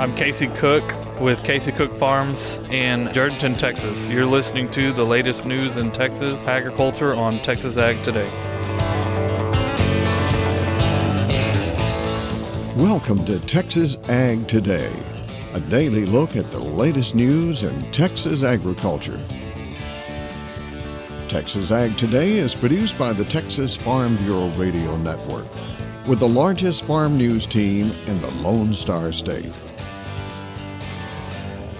I'm Casey Cook with Casey Cook Farms in Jourdanton, Texas. You're listening to the latest news in Texas agriculture on Texas Ag Today. Welcome to Texas Ag Today, a daily look at the latest news in Texas agriculture. Texas Ag Today is produced by the Texas Farm Bureau Radio Network with the largest farm news team in the Lone Star State.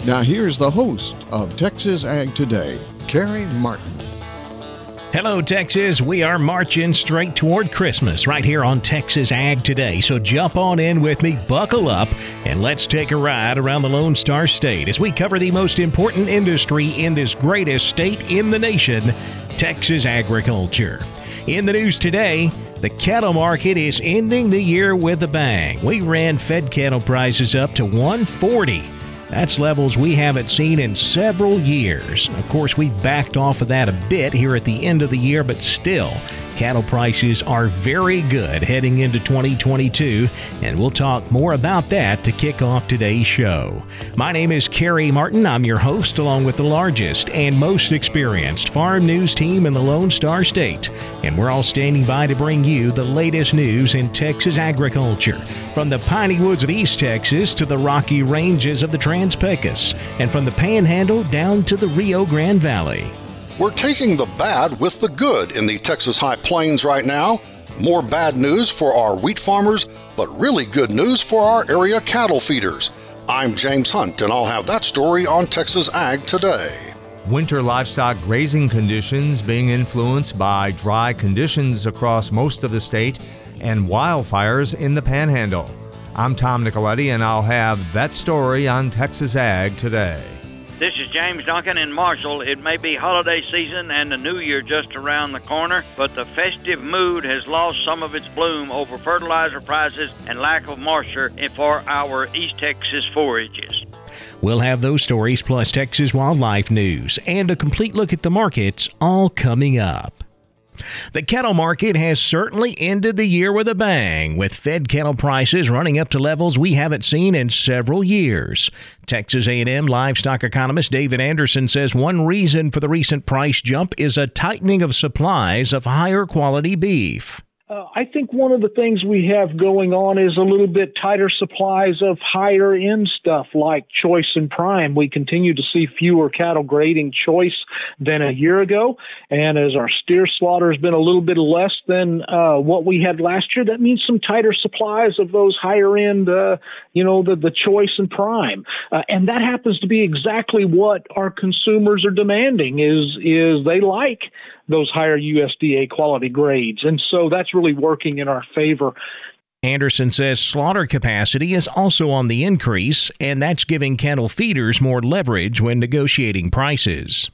Now, here's the host of Texas Ag Today, Carey Martin. Hello, Texas. We are marching straight toward Christmas right here on Texas Ag Today. So jump on in with me, buckle up, and let's take a ride around the Lone Star State as we cover the most important industry in this greatest state in the nation, Texas agriculture. In the news today, the cattle market is ending the year with a bang. We ran fed cattle prices up to 140 that's levels we haven't seen in several years. Of course, we backed off of that a bit here at the end of the year, but still, cattle prices are very good heading into 2022, and we'll talk more about that to kick off today's show. My name is Carey Martin. I'm your host, along with the largest and most experienced farm news team in the Lone Star State, and we're all standing by to bring you the latest news in Texas agriculture, from the piney woods of East Texas to the rocky ranges of the Trans Pecos, and from the Panhandle down to the Rio Grande Valley. We're taking the bad with the good in the Texas High Plains right now. More bad news for our wheat farmers, but really good news for our area cattle feeders. I'm James Hunt, and I'll have that story on Texas Ag today. Winter livestock grazing conditions being influenced by dry conditions across most of the state and wildfires in the panhandle. I'm Tom Nicoletti, and I'll have that story on Texas Ag today. This is James Duncan in Marshall. It may be holiday season and the new year just around the corner, but the festive mood has lost some of its bloom over fertilizer prices and lack of moisture for our East Texas forages. We'll have those stories plus Texas wildlife news and a complete look at the markets all coming up. The cattle market has certainly ended the year with a bang, with fed cattle prices running up to levels we haven't seen in several years. Texas A&M livestock economist David Anderson says one reason for the recent price jump is a tightening of supplies of higher quality beef. Uh, I think one of the things we have going on is a little bit tighter supplies of higher end stuff like choice and prime. We continue to see fewer cattle grading choice than a year ago. And as our steer slaughter has been a little bit less than uh, what we had last year, that means some tighter supplies of those higher end, uh, you know, the, the choice and prime. Uh, and that happens to be exactly what our consumers are demanding is, is they like those higher USDA quality grades. And so that's really working in our favor. Anderson says slaughter capacity is also on the increase, and that's giving cattle feeders more leverage when negotiating prices.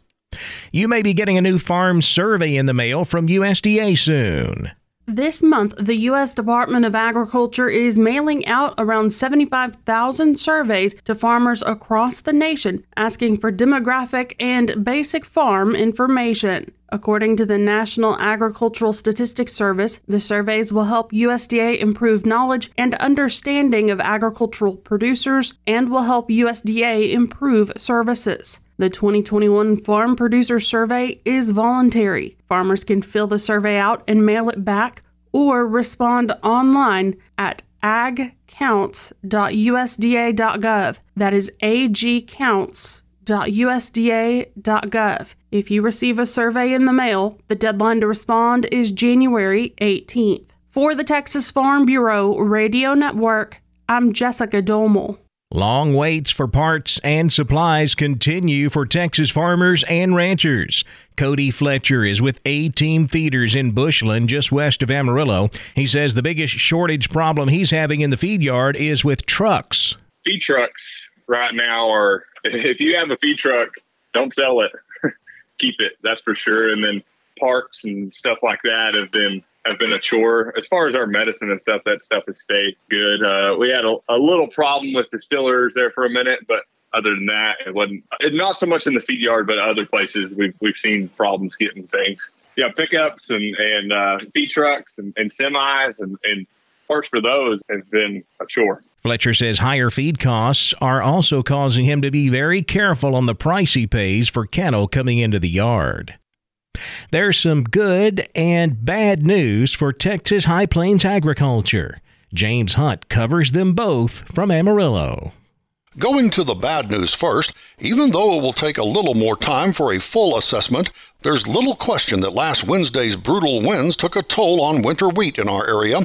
You may be getting a new farm survey in the mail from USDA soon. This month, the U.S. Department of Agriculture is mailing out around 75,000 surveys to farmers across the nation asking for demographic and basic farm information. According to the National Agricultural Statistics Service, the surveys will help USDA improve knowledge and understanding of agricultural producers and will help USDA improve services. The 2021 Farm Producer Survey is voluntary. Farmers can fill the survey out and mail it back or respond online at agcounts.usda.gov. That is agcounts.usda.gov. If you receive a survey in the mail, the deadline to respond is January 18th. For the Texas Farm Bureau Radio Network, I'm Jessica Domel. Long waits for parts and supplies continue for Texas farmers and ranchers. Cody Fletcher is with A Team Feeders in Bushland, just west of Amarillo. He says the biggest shortage problem he's having in the feed yard is with trucks. Feed trucks right now are, if you have a feed truck, don't sell it. Keep it, that's for sure. And then parts and stuff like that have been have been a chore. As far as our medicine and stuff, that stuff has stayed good. Uh, we had a, a, little problem with distillers there for a minute, but other than that, it wasn't. Not so much in the feed yard, but other places we've we've seen problems getting things. Yeah, pickups and and uh, feed trucks and, and semis and, and parts for those has been a chore. Fletcher says higher feed costs are also causing him to be very careful on the price he pays for cattle coming into the yard. There's some good and bad news for Texas High Plains agriculture. James Hunt covers them both from Amarillo. Going to the bad news first, even though it will take a little more time for a full assessment, there's little question that last Wednesday's brutal winds took a toll on winter wheat in our area.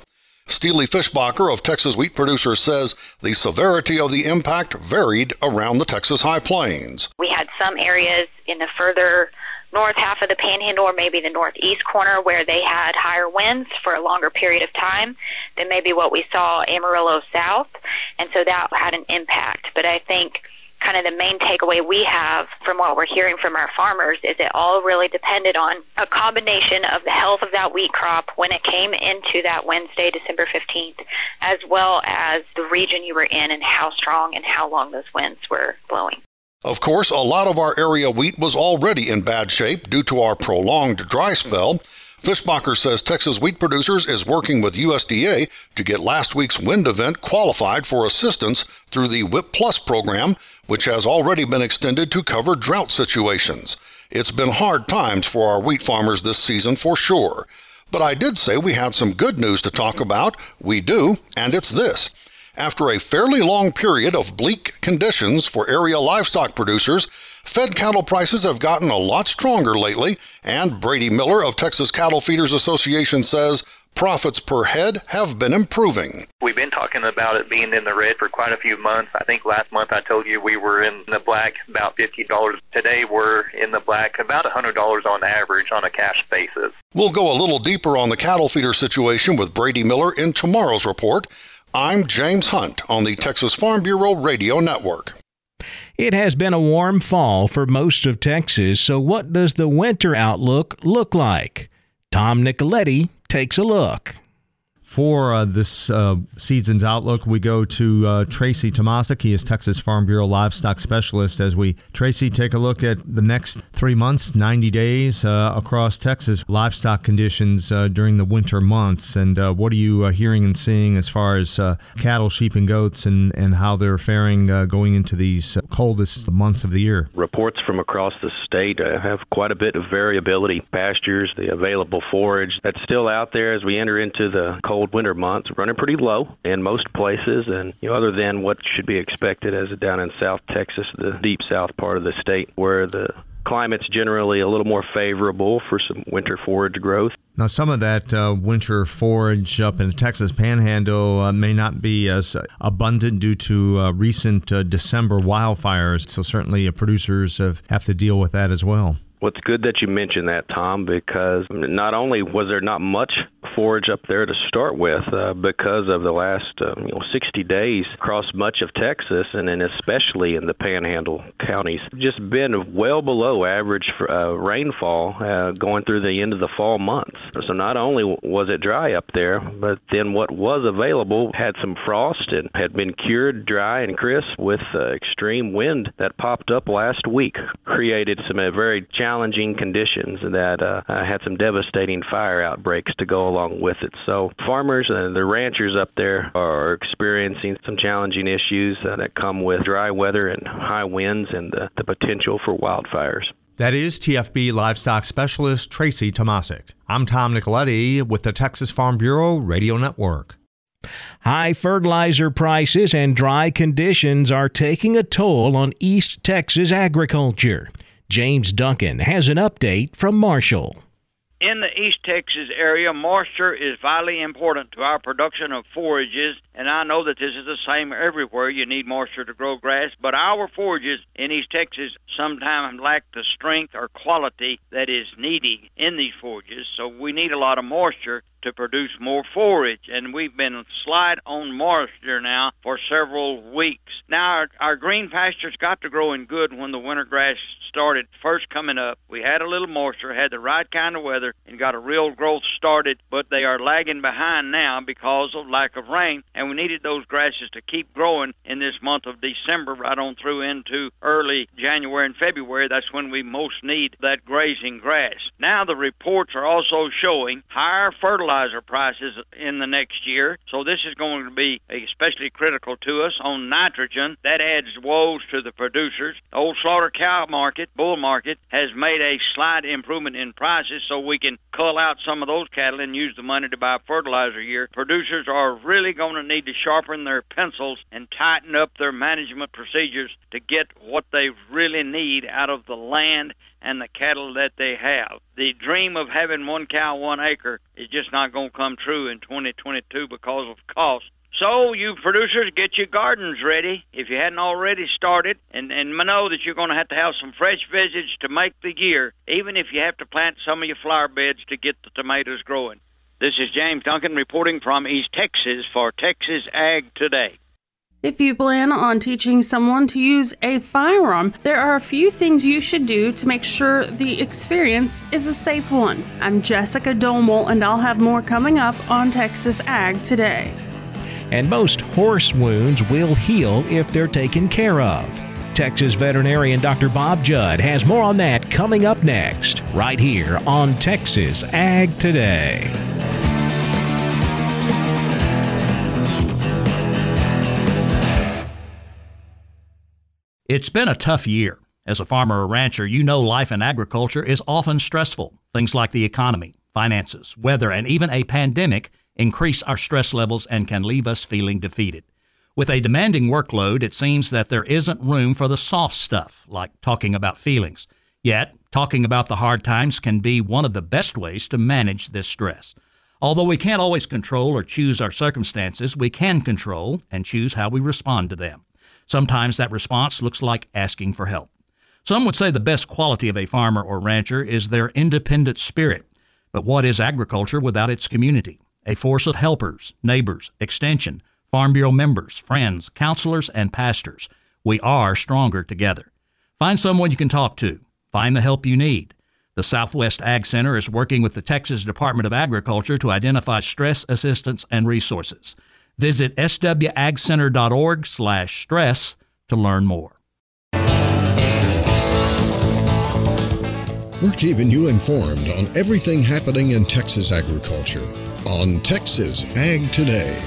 Steely Fishbacher of Texas Wheat Producers says the severity of the impact varied around the Texas High Plains. We had some areas in the further north half of the panhandle or maybe the northeast corner where they had higher winds for a longer period of time than maybe what we saw Amarillo south. And so that had an impact. But I think kind of the main takeaway we have from what we're hearing from our farmers is it all really depended on a combination of the health of that wheat crop when it came into that Wednesday, December 15th, as well as the region you were in and how strong and how long those winds were blowing. Of course, a lot of our area wheat was already in bad shape due to our prolonged dry spell. Fishbacher says Texas Wheat Producers is working with USDA to get last week's wind event qualified for assistance through the WHIP Plus program, which has already been extended to cover drought situations. It's been hard times for our wheat farmers this season for sure. But I did say we had some good news to talk about. We do, and it's this. After a fairly long period of bleak conditions for area livestock producers, fed cattle prices have gotten a lot stronger lately, and Brady Miller of Texas Cattle Feeders Association says profits per head have been improving. We've been talking about it being in the red for quite a few months. I think last month I told you we were in the black about $50. Today we're in the black about $100 on average on a cash basis. We'll go a little deeper on the cattle feeder situation with Brady Miller in tomorrow's report. I'm James Hunt on the Texas Farm Bureau Radio Network. It has been a warm fall for most of Texas, so what does the winter outlook look like? Tom Nicoletti takes a look. For uh, this uh, season's outlook, we go to uh, Tracy Tomascik. He is Texas Farm Bureau livestock specialist. As we, Tracy, take a look at the next three months, 90 days uh, across Texas, livestock conditions uh, during the winter months. And uh, what are you hearing and seeing as far as cattle, sheep, and goats and, and how they're faring going into these coldest months of the year? Reports from across the state have quite a bit of variability. Pastures, the available forage that's still out there as we enter into the cold cold winter months, running pretty low in most places, and you know, other than what should be expected as down in South Texas, the deep south part of the state, where the climate's generally a little more favorable for some winter forage growth. Now, some of that uh, winter forage up in the Texas Panhandle uh, may not be as abundant due to uh, recent uh, December wildfires, so certainly uh, producers have, have to deal with that as well. Well, it's good that you mentioned that, Tom, because not only was there not much forage up there to start with, uh, because of the last uh, you know 60 days across much of Texas, and then especially in the Panhandle counties, just been well below average for, uh, rainfall uh, going through the end of the fall months. So not only was it dry up there, but then what was available had some frost and had been cured dry and crisp with uh, extreme wind that popped up last week, created some uh, very challenging challenging conditions that uh, uh, had some devastating fire outbreaks to go along with it. So farmers and the ranchers up there are experiencing some challenging issues uh, that come with dry weather and high winds and the, the potential for wildfires. That is TFB livestock specialist Tracy Tomascik. I'm Tom Nicoletti with the Texas Farm Bureau Radio Network. High fertilizer prices and dry conditions are taking a toll on East Texas agriculture. James Duncan has an update from Marshall. In the East Texas area, moisture is vitally important to our production of forages, and I know that this is the same everywhere. You need moisture to grow grass, but our forages in East Texas sometimes lack the strength or quality that is needed in these forages, so we need a lot of moisture to produce more forage, and we've been slight on moisture now for several weeks. Now, our, our green pastures got to growing good when the winter grass started first coming up. We had a little moisture, had the right kind of weather, and got a real growth started, but they are lagging behind now because of lack of rain, and we needed those grasses to keep growing in this month of December right on through into early January and February. That's when we most need that grazing grass. Now the reports are also showing higher fertilizer fertilizer prices in the next year. So this is going to be especially critical to us on nitrogen. That adds woes to the producers. The old slaughter cow market, bull market, has made a slight improvement in prices so we can cull out some of those cattle and use the money to buy fertilizer year. Producers are really going to need to sharpen their pencils and tighten up their management procedures to get what they really need out of the land and the cattle that they have. The dream of having one cow, one acre is just not going to come true in 2022 because of cost. So, you producers, get your gardens ready if you hadn't already started, and, and know that you're going to have to have some fresh visage to make the year, even if you have to plant some of your flower beds to get the tomatoes growing. This is James Duncan reporting from East Texas for Texas Ag Today. If you plan on teaching someone to use a firearm, there are a few things you should do to make sure the experience is a safe one. I'm Jessica Domel, and I'll have more coming up on Texas Ag today. And most horse wounds will heal if they're taken care of. Texas veterinarian Dr. Bob Judd has more on that coming up next, right here on Texas Ag Today. It's been a tough year. As a farmer or rancher, you know life in agriculture is often stressful. Things like the economy, finances, weather, and even a pandemic increase our stress levels and can leave us feeling defeated. With a demanding workload, it seems that there isn't room for the soft stuff, like talking about feelings. Yet, talking about the hard times can be one of the best ways to manage this stress. Although we can't always control or choose our circumstances, we can control and choose how we respond to them. Sometimes that response looks like asking for help. Some would say the best quality of a farmer or rancher is their independent spirit. But what is agriculture without its community? A force of helpers, neighbors, extension, Farm Bureau members, friends, counselors, and pastors. We are stronger together. Find someone you can talk to. Find the help you need. The Southwest Ag Center is working with the Texas Department of Agriculture to identify stress assistance and resources. Visit swagcenter.org slash stress to learn more. We're keeping you informed on everything happening in Texas agriculture on Texas Ag Today.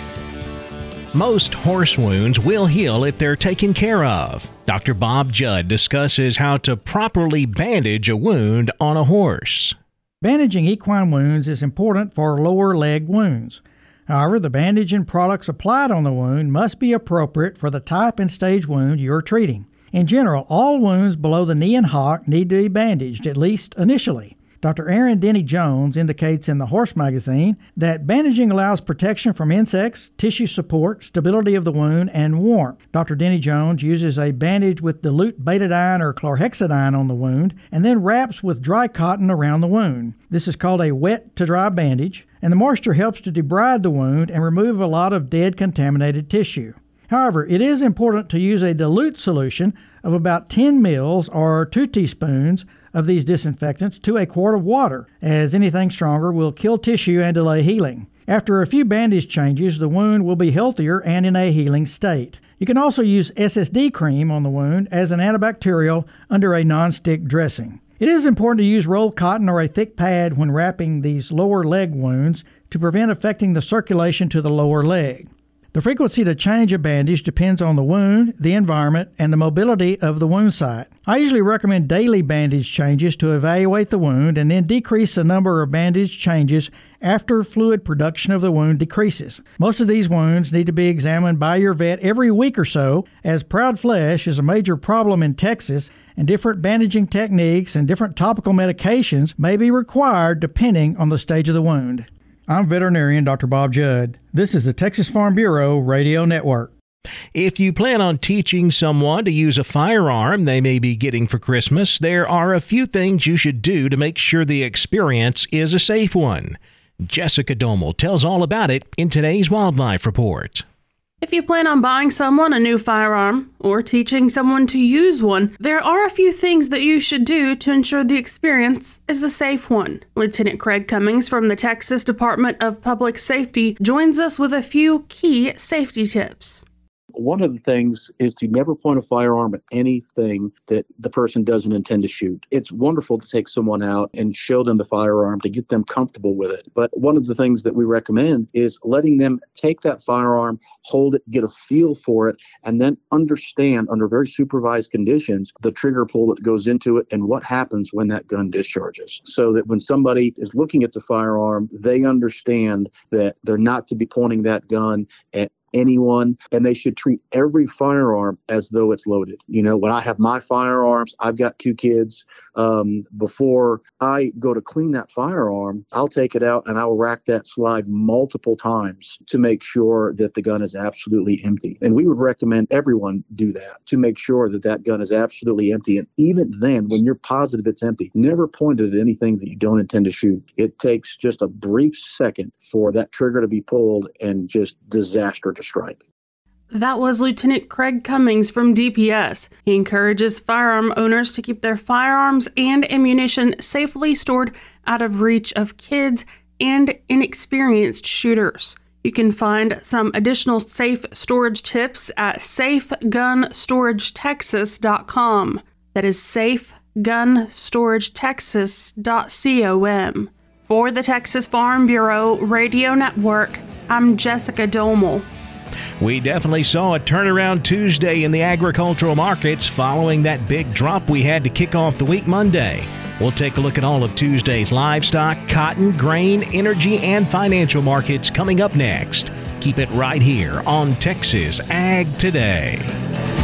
Most horse wounds will heal if they're taken care of. Dr. Bob Judd discusses how to properly bandage a wound on a horse. Bandaging equine wounds is important for lower leg wounds. However, the bandage and products applied on the wound must be appropriate for the type and stage wound you're treating. In general, all wounds below the knee and hock need to be bandaged, at least initially. Dr. Aaron Denny Jones indicates in the Horse magazine that bandaging allows protection from insects, tissue support, stability of the wound, and warmth. Dr. Denny Jones uses a bandage with dilute betadine or chlorhexidine on the wound and then wraps with dry cotton around the wound. This is called a wet to dry bandage, and the moisture helps to debride the wound and remove a lot of dead contaminated tissue. However, it is important to use a dilute solution of about 10 mils or 2 teaspoons of these disinfectants to a quart of water, as anything stronger will kill tissue and delay healing. After a few bandage changes, the wound will be healthier and in a healing state. You can also use SSD cream on the wound as an antibacterial under a nonstick dressing. It is important to use rolled cotton or a thick pad when wrapping these lower leg wounds to prevent affecting the circulation to the lower leg. The frequency to change a bandage depends on the wound, the environment, and the mobility of the wound site. I usually recommend daily bandage changes to evaluate the wound and then decrease the number of bandage changes after fluid production of the wound decreases. Most of these wounds need to be examined by your vet every week or so, as proud flesh is a major problem in Texas, and different bandaging techniques and different topical medications may be required depending on the stage of the wound. I'm veterinarian Dr. Bob Judd. This is the Texas Farm Bureau Radio Network. If you plan on teaching someone to use a firearm they may be getting for Christmas, there are a few things you should do to make sure the experience is a safe one. Jessica Domel tells all about it in today's Wildlife Report. If you plan on buying someone a new firearm or teaching someone to use one, there are a few things that you should do to ensure the experience is a safe one. Lieutenant Craig Cummings from the Texas Department of Public Safety joins us with a few key safety tips. One of the things is to never point a firearm at anything that the person doesn't intend to shoot. It's wonderful to take someone out and show them the firearm to get them comfortable with it. But one of the things that we recommend is letting them take that firearm, hold it, get a feel for it, and then understand under very supervised conditions the trigger pull that goes into it and what happens when that gun discharges. So that when somebody is looking at the firearm, they understand that they're not to be pointing that gun at anyone, and they should treat every firearm as though it's loaded. You know, when I have my firearms, I've got two kids. Um, before I go to clean that firearm, I'll take it out and I'll rack that slide multiple times to make sure that the gun is absolutely empty. And we would recommend everyone do that to make sure that that gun is absolutely empty. And even then, when you're positive it's empty, never point it at anything that you don't intend to shoot. It takes just a brief second for that trigger to be pulled and just disaster to strike. That was Lieutenant Craig Cummings from DPS. He encourages firearm owners to keep their firearms and ammunition safely stored out of reach of kids and inexperienced shooters. You can find some additional safe storage tips at safegunstoragetexas.com. That is safegunstoragetexas.com. For the Texas Farm Bureau Radio Network, I'm Jessica Domel. We definitely saw a turnaround Tuesday in the agricultural markets following that big drop we had to kick off the week Monday. We'll take a look at all of Tuesday's livestock, cotton, grain, energy, and financial markets coming up next. Keep it right here on Texas Ag Today.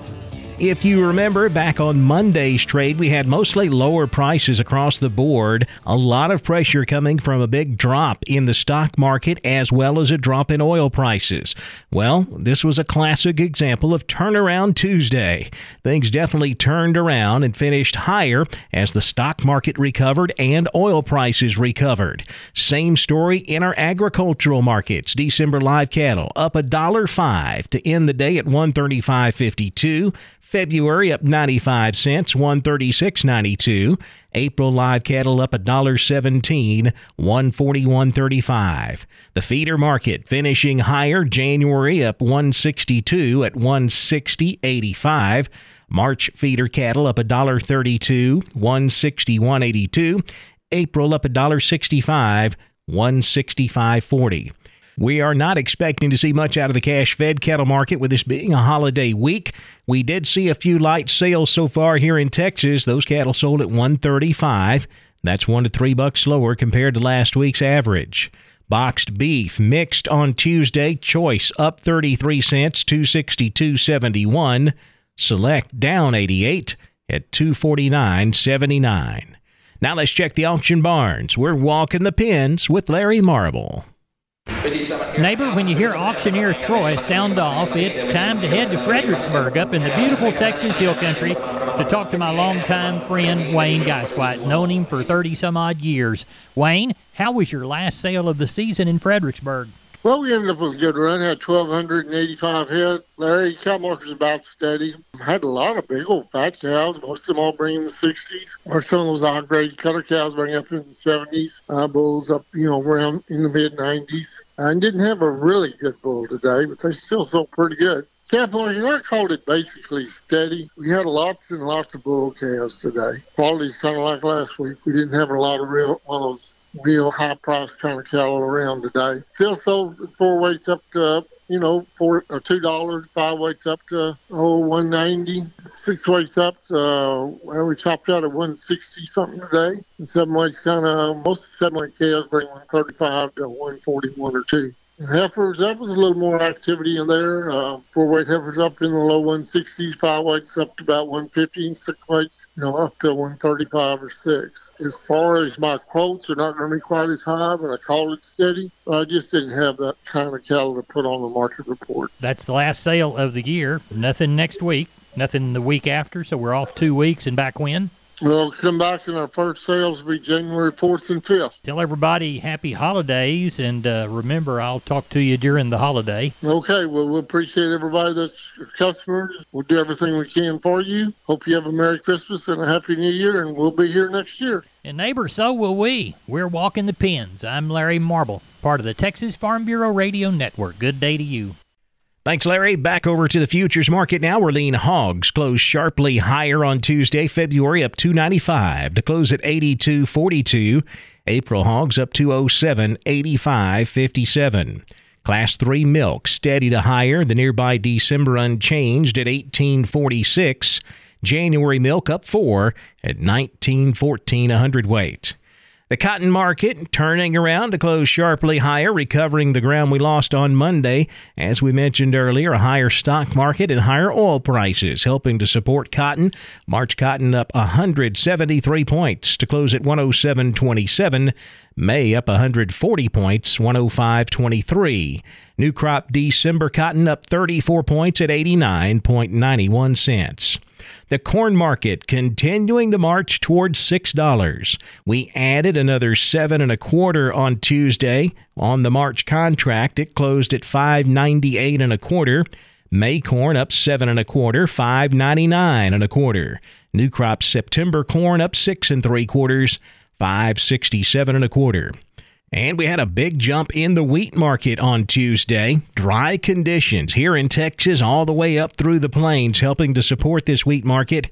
If you remember back on Monday's trade, we had mostly lower prices across the board. A lot of pressure coming from a big drop in the stock market as well as a drop in oil prices. Well, this was a classic example of turnaround Tuesday. Things definitely turned around and finished higher as the stock market recovered and oil prices recovered. Same story in our agricultural markets. December live cattle up a dollar five to end the day at 135.52. February up 95 cents, 136.92. April live cattle up $1.17, 141.35. The feeder market finishing higher, January up 162 at 160.85. March feeder cattle up $1.32, 161.82. April up $1.65, 165.40. We are not expecting to see much out of the cash fed cattle market with this being a holiday week. We did see a few light sales so far here in Texas. Those cattle sold at 135. That's 1 to 3 bucks lower compared to last week's average. Boxed beef mixed on Tuesday, choice up 33 cents, 262.71. Select down 88 at 249.79. Now let's check the auction barns. We're walking the pins with Larry Marble. Neighbor, when you hear auctioneer Troy sound off, it's time to head to Fredericksburg up in the beautiful Texas Hill Country to talk to my longtime friend Wayne Geiswhite, known him for 30 some odd years. Wayne, how was your last sale of the season in Fredericksburg? Well, we ended up with a good run. Had 1,285 head. Larry, cow market's about steady. Had a lot of big old fat cows. Most of them all bring in the 60s. Or some of those high grade cutter cows bring up in the 70s. Uh, bulls up, you know, around in the mid 90s. I didn't have a really good bull today, but they still sold pretty good. Calf market, I called it basically steady. We had lots and lots of bull calves today. Quality's kind of like last week. We didn't have a lot of real one of those real high price kind of cattle around today. Still sold four weights up to you know four or two dollars, five weights up to oh one ninety, six weights up to uh, we topped out at one sixty something today, and seven weights kind of most seven weight calves bring one thirty five to one forty one or two. Heifers, that was a little more activity in there. Uh, four weight heifers up in the low 160s, five weights up to about 150, six weights, you know, up to 135 or six. As far as my quotes are not going to be quite as high, but I called it steady. I just didn't have that kind of cattle to put on the market report. That's the last sale of the year. Nothing next week, nothing the week after, so we're off two weeks and back when? We'll come back and our first sales will be January 4th and 5th. Tell everybody happy holidays, and uh, remember, I'll talk to you during the holiday. Okay, well, we appreciate everybody that's customers. We'll do everything we can for you. Hope you have a Merry Christmas and a Happy New Year, and we'll be here next year. And neighbor, so will we. We're walking the pins. I'm Larry Marble, part of the Texas Farm Bureau Radio Network. Good day to you. Thanks, Larry. Back over to the futures market now. We're lean hogs closed sharply higher on Tuesday, February up 295 to close at 82.42. April hogs up 207, 85.57. Class 3 milk steady to higher. The nearby December unchanged at 18.46. January milk up 4 at 19.14 a hundredweight. The cotton market turning around to close sharply higher, recovering the ground we lost on Monday. As we mentioned earlier, a higher stock market and higher oil prices helping to support cotton. March cotton up 173 points to close at 107.27. May up 140 points, 105.23. New crop December cotton up 34 points at 89.91 cents. The corn market continuing to march towards six dollars. We added another seven and a quarter on Tuesday. On the March contract, it closed at five ninety eight and a quarter. May corn up seven and a quarter, five ninety nine and a quarter. New crop September corn up six and three quarters, five sixty seven and a quarter. And we had a big jump in the wheat market on Tuesday. Dry conditions here in Texas, all the way up through the plains, helping to support this wheat market.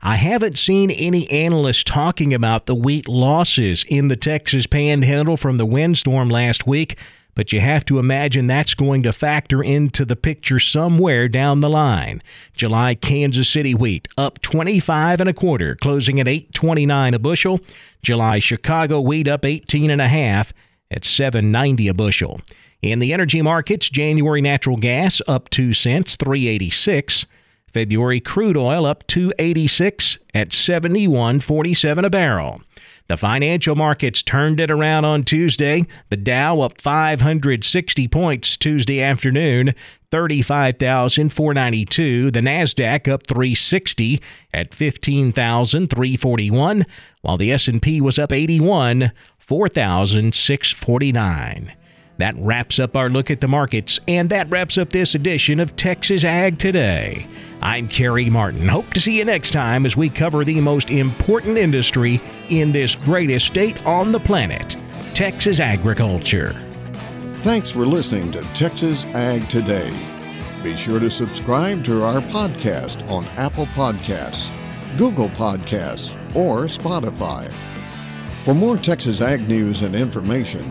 I haven't seen any analysts talking about the wheat losses in the Texas panhandle from the windstorm last week, but you have to imagine that's going to factor into the picture somewhere down the line. July Kansas City wheat up 25 and a quarter, closing at 8.29 a bushel. July Chicago wheat up 18 and a half at 7.90 a bushel. In the energy markets, January natural gas up 2 cents, 386. February crude oil up 286 at 71.47 a barrel. The financial markets turned it around on Tuesday. The Dow up 560 points Tuesday afternoon, 35,492. The Nasdaq up 360 at 15,341, while the S&P was up 81, 4,649. That wraps up our look at the markets, and that wraps up this edition of Texas Ag Today. I'm Carey Martin. Hope to see you next time as we cover the most important industry in this greatest state on the planet Texas agriculture. Thanks for listening to Texas Ag Today. Be sure to subscribe to our podcast on Apple Podcasts, Google Podcasts, or Spotify. For more Texas Ag news and information,